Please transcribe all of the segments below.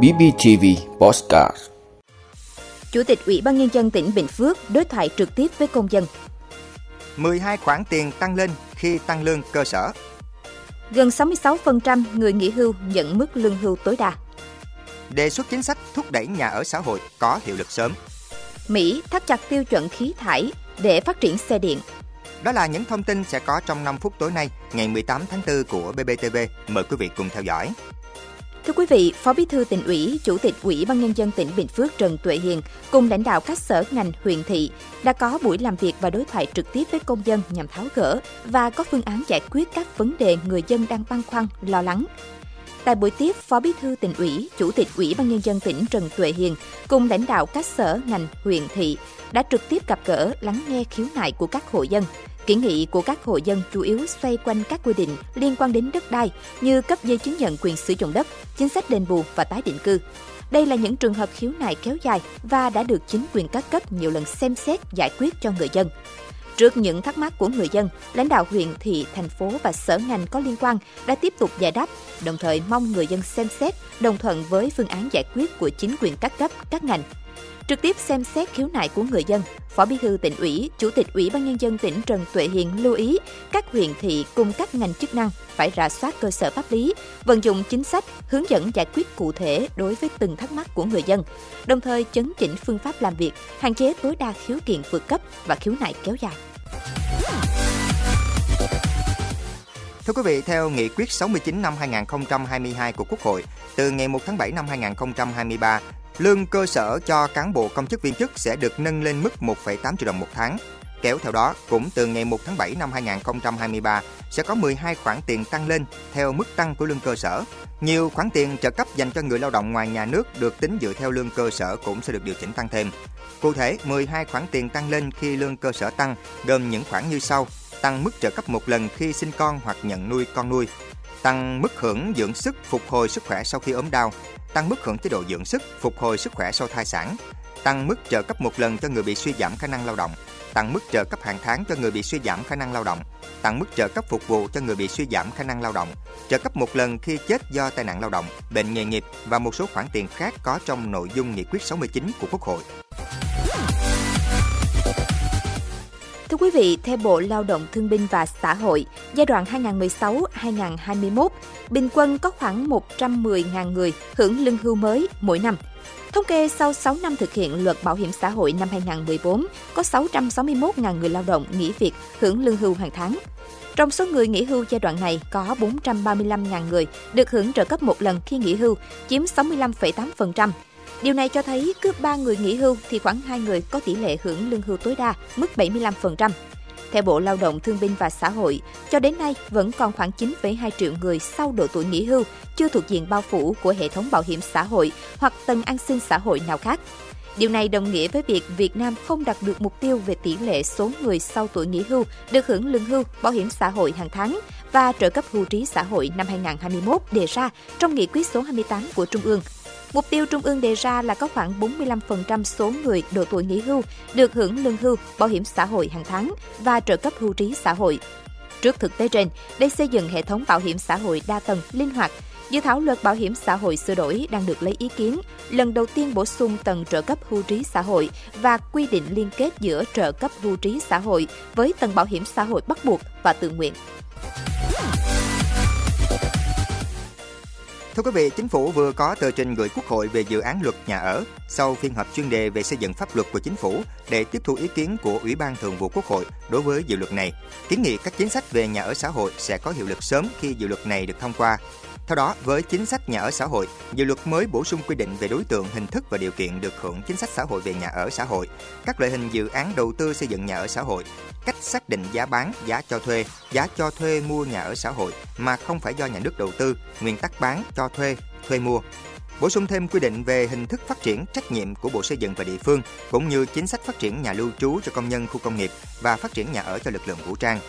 BBTV Postcard Chủ tịch Ủy ban Nhân dân tỉnh Bình Phước đối thoại trực tiếp với công dân. 12 khoản tiền tăng lên khi tăng lương cơ sở. Gần 66% người nghỉ hưu nhận mức lương hưu tối đa. Đề xuất chính sách thúc đẩy nhà ở xã hội có hiệu lực sớm. Mỹ thắt chặt tiêu chuẩn khí thải để phát triển xe điện. Đó là những thông tin sẽ có trong 5 phút tối nay, ngày 18 tháng 4 của BBTV. Mời quý vị cùng theo dõi. Thưa quý vị, Phó Bí thư tỉnh ủy, Chủ tịch Ủy ban nhân dân tỉnh Bình Phước Trần Tuệ Hiền cùng lãnh đạo các sở ngành huyện thị đã có buổi làm việc và đối thoại trực tiếp với công dân nhằm tháo gỡ và có phương án giải quyết các vấn đề người dân đang băn khoăn, lo lắng. Tại buổi tiếp, Phó Bí thư tỉnh ủy, Chủ tịch Ủy ban nhân dân tỉnh Trần Tuệ Hiền cùng lãnh đạo các sở ngành huyện thị đã trực tiếp gặp gỡ, lắng nghe khiếu nại của các hộ dân, Kiến nghị của các hộ dân chủ yếu xoay quanh các quy định liên quan đến đất đai như cấp giấy chứng nhận quyền sử dụng đất, chính sách đền bù và tái định cư. Đây là những trường hợp khiếu nại kéo dài và đã được chính quyền các cấp nhiều lần xem xét giải quyết cho người dân. Trước những thắc mắc của người dân, lãnh đạo huyện, thị, thành phố và sở ngành có liên quan đã tiếp tục giải đáp, đồng thời mong người dân xem xét, đồng thuận với phương án giải quyết của chính quyền các cấp, các ngành Trực tiếp xem xét khiếu nại của người dân, Phó Bí thư tỉnh ủy, Chủ tịch Ủy ban nhân dân tỉnh Trần Tuệ Hiền lưu ý các huyện thị cùng các ngành chức năng phải rà soát cơ sở pháp lý, vận dụng chính sách, hướng dẫn giải quyết cụ thể đối với từng thắc mắc của người dân, đồng thời chấn chỉnh phương pháp làm việc, hạn chế tối đa khiếu kiện vượt cấp và khiếu nại kéo dài. Thưa quý vị, theo nghị quyết 69 năm 2022 của Quốc hội, từ ngày 1 tháng 7 năm 2023, Lương cơ sở cho cán bộ công chức viên chức sẽ được nâng lên mức 1,8 triệu đồng một tháng. Kéo theo đó, cũng từ ngày 1 tháng 7 năm 2023 sẽ có 12 khoản tiền tăng lên theo mức tăng của lương cơ sở. Nhiều khoản tiền trợ cấp dành cho người lao động ngoài nhà nước được tính dựa theo lương cơ sở cũng sẽ được điều chỉnh tăng thêm. Cụ thể, 12 khoản tiền tăng lên khi lương cơ sở tăng gồm những khoản như sau: tăng mức trợ cấp một lần khi sinh con hoặc nhận nuôi con nuôi, tăng mức hưởng dưỡng sức phục hồi sức khỏe sau khi ốm đau, tăng mức hưởng chế độ dưỡng sức, phục hồi sức khỏe sau thai sản, tăng mức trợ cấp một lần cho người bị suy giảm khả năng lao động, tăng mức trợ cấp hàng tháng cho người bị suy giảm khả năng lao động, tăng mức trợ cấp phục vụ cho người bị suy giảm khả năng lao động, trợ cấp một lần khi chết do tai nạn lao động, bệnh nghề nghiệp và một số khoản tiền khác có trong nội dung nghị quyết 69 của Quốc hội. Thưa quý vị, theo Bộ Lao động Thương binh và Xã hội, giai đoạn 2016-2021, bình quân có khoảng 110.000 người hưởng lương hưu mới mỗi năm. Thống kê sau 6 năm thực hiện luật bảo hiểm xã hội năm 2014, có 661.000 người lao động nghỉ việc hưởng lương hưu hàng tháng. Trong số người nghỉ hưu giai đoạn này có 435.000 người được hưởng trợ cấp một lần khi nghỉ hưu, chiếm 65,8%, Điều này cho thấy cứ 3 người nghỉ hưu thì khoảng 2 người có tỷ lệ hưởng lương hưu tối đa, mức 75%. Theo Bộ Lao động Thương binh và Xã hội, cho đến nay vẫn còn khoảng 9,2 triệu người sau độ tuổi nghỉ hưu chưa thuộc diện bao phủ của hệ thống bảo hiểm xã hội hoặc tầng an sinh xã hội nào khác. Điều này đồng nghĩa với việc Việt Nam không đạt được mục tiêu về tỷ lệ số người sau tuổi nghỉ hưu được hưởng lương hưu, bảo hiểm xã hội hàng tháng và trợ cấp hưu trí xã hội năm 2021 đề ra trong nghị quyết số 28 của Trung ương Mục tiêu Trung ương đề ra là có khoảng 45% số người độ tuổi nghỉ hưu được hưởng lương hưu, bảo hiểm xã hội hàng tháng và trợ cấp hưu trí xã hội. Trước thực tế trên, để xây dựng hệ thống bảo hiểm xã hội đa tầng, linh hoạt, dự thảo luật bảo hiểm xã hội sửa đổi đang được lấy ý kiến, lần đầu tiên bổ sung tầng trợ cấp hưu trí xã hội và quy định liên kết giữa trợ cấp hưu trí xã hội với tầng bảo hiểm xã hội bắt buộc và tự nguyện. Thưa quý vị, Chính phủ vừa có tờ trình gửi Quốc hội về dự án luật nhà ở sau phiên họp chuyên đề về xây dựng pháp luật của Chính phủ để tiếp thu ý kiến của Ủy ban Thường vụ Quốc hội đối với dự luật này. Kiến nghị các chính sách về nhà ở xã hội sẽ có hiệu lực sớm khi dự luật này được thông qua. Theo đó, với chính sách nhà ở xã hội, dự luật mới bổ sung quy định về đối tượng, hình thức và điều kiện được hưởng chính sách xã hội về nhà ở xã hội, các loại hình dự án đầu tư xây dựng nhà ở xã hội, cách xác định giá bán, giá cho thuê, giá cho thuê mua nhà ở xã hội mà không phải do nhà nước đầu tư, nguyên tắc bán, cho thuê, thuê mua. Bổ sung thêm quy định về hình thức phát triển trách nhiệm của Bộ Xây dựng và địa phương, cũng như chính sách phát triển nhà lưu trú cho công nhân khu công nghiệp và phát triển nhà ở cho lực lượng vũ trang.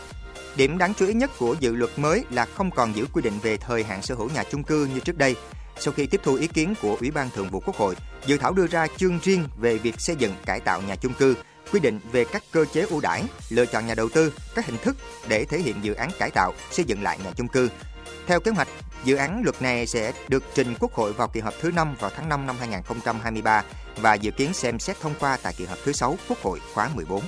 Điểm đáng chú ý nhất của dự luật mới là không còn giữ quy định về thời hạn sở hữu nhà chung cư như trước đây. Sau khi tiếp thu ý kiến của Ủy ban Thường vụ Quốc hội, dự thảo đưa ra chương riêng về việc xây dựng cải tạo nhà chung cư, quy định về các cơ chế ưu đãi, lựa chọn nhà đầu tư, các hình thức để thể hiện dự án cải tạo, xây dựng lại nhà chung cư. Theo kế hoạch, dự án luật này sẽ được trình Quốc hội vào kỳ họp thứ 5 vào tháng 5 năm 2023 và dự kiến xem xét thông qua tại kỳ họp thứ 6 Quốc hội khóa 14.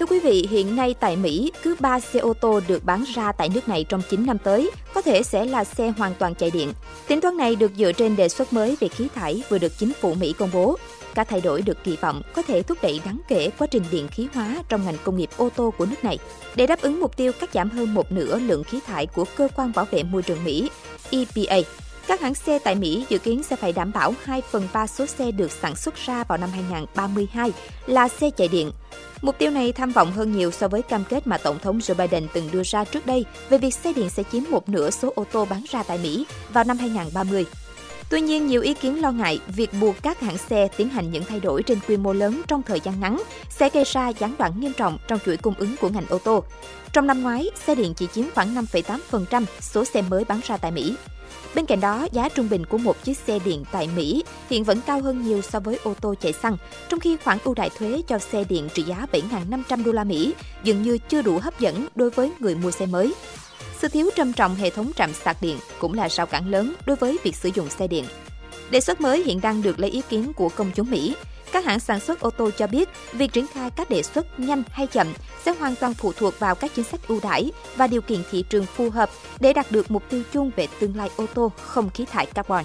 Thưa quý vị, hiện nay tại Mỹ, cứ 3 xe ô tô được bán ra tại nước này trong 9 năm tới có thể sẽ là xe hoàn toàn chạy điện. Tính toán này được dựa trên đề xuất mới về khí thải vừa được chính phủ Mỹ công bố. Các thay đổi được kỳ vọng có thể thúc đẩy đáng kể quá trình điện khí hóa trong ngành công nghiệp ô tô của nước này. Để đáp ứng mục tiêu cắt giảm hơn một nửa lượng khí thải của cơ quan bảo vệ môi trường Mỹ, EPA, các hãng xe tại Mỹ dự kiến sẽ phải đảm bảo 2 phần 3 số xe được sản xuất ra vào năm 2032 là xe chạy điện. Mục tiêu này tham vọng hơn nhiều so với cam kết mà Tổng thống Joe Biden từng đưa ra trước đây về việc xe điện sẽ chiếm một nửa số ô tô bán ra tại Mỹ vào năm 2030. Tuy nhiên, nhiều ý kiến lo ngại việc buộc các hãng xe tiến hành những thay đổi trên quy mô lớn trong thời gian ngắn sẽ gây ra gián đoạn nghiêm trọng trong chuỗi cung ứng của ngành ô tô. Trong năm ngoái, xe điện chỉ chiếm khoảng 5,8% số xe mới bán ra tại Mỹ. Bên cạnh đó, giá trung bình của một chiếc xe điện tại Mỹ hiện vẫn cao hơn nhiều so với ô tô chạy xăng, trong khi khoản ưu đại thuế cho xe điện trị giá 7.500 đô la Mỹ dường như chưa đủ hấp dẫn đối với người mua xe mới. Sự thiếu trầm trọng hệ thống trạm sạc điện cũng là rào cản lớn đối với việc sử dụng xe điện. Đề xuất mới hiện đang được lấy ý kiến của công chúng Mỹ. Các hãng sản xuất ô tô cho biết, việc triển khai các đề xuất nhanh hay chậm sẽ hoàn toàn phụ thuộc vào các chính sách ưu đãi và điều kiện thị trường phù hợp để đạt được mục tiêu chung về tương lai ô tô không khí thải carbon.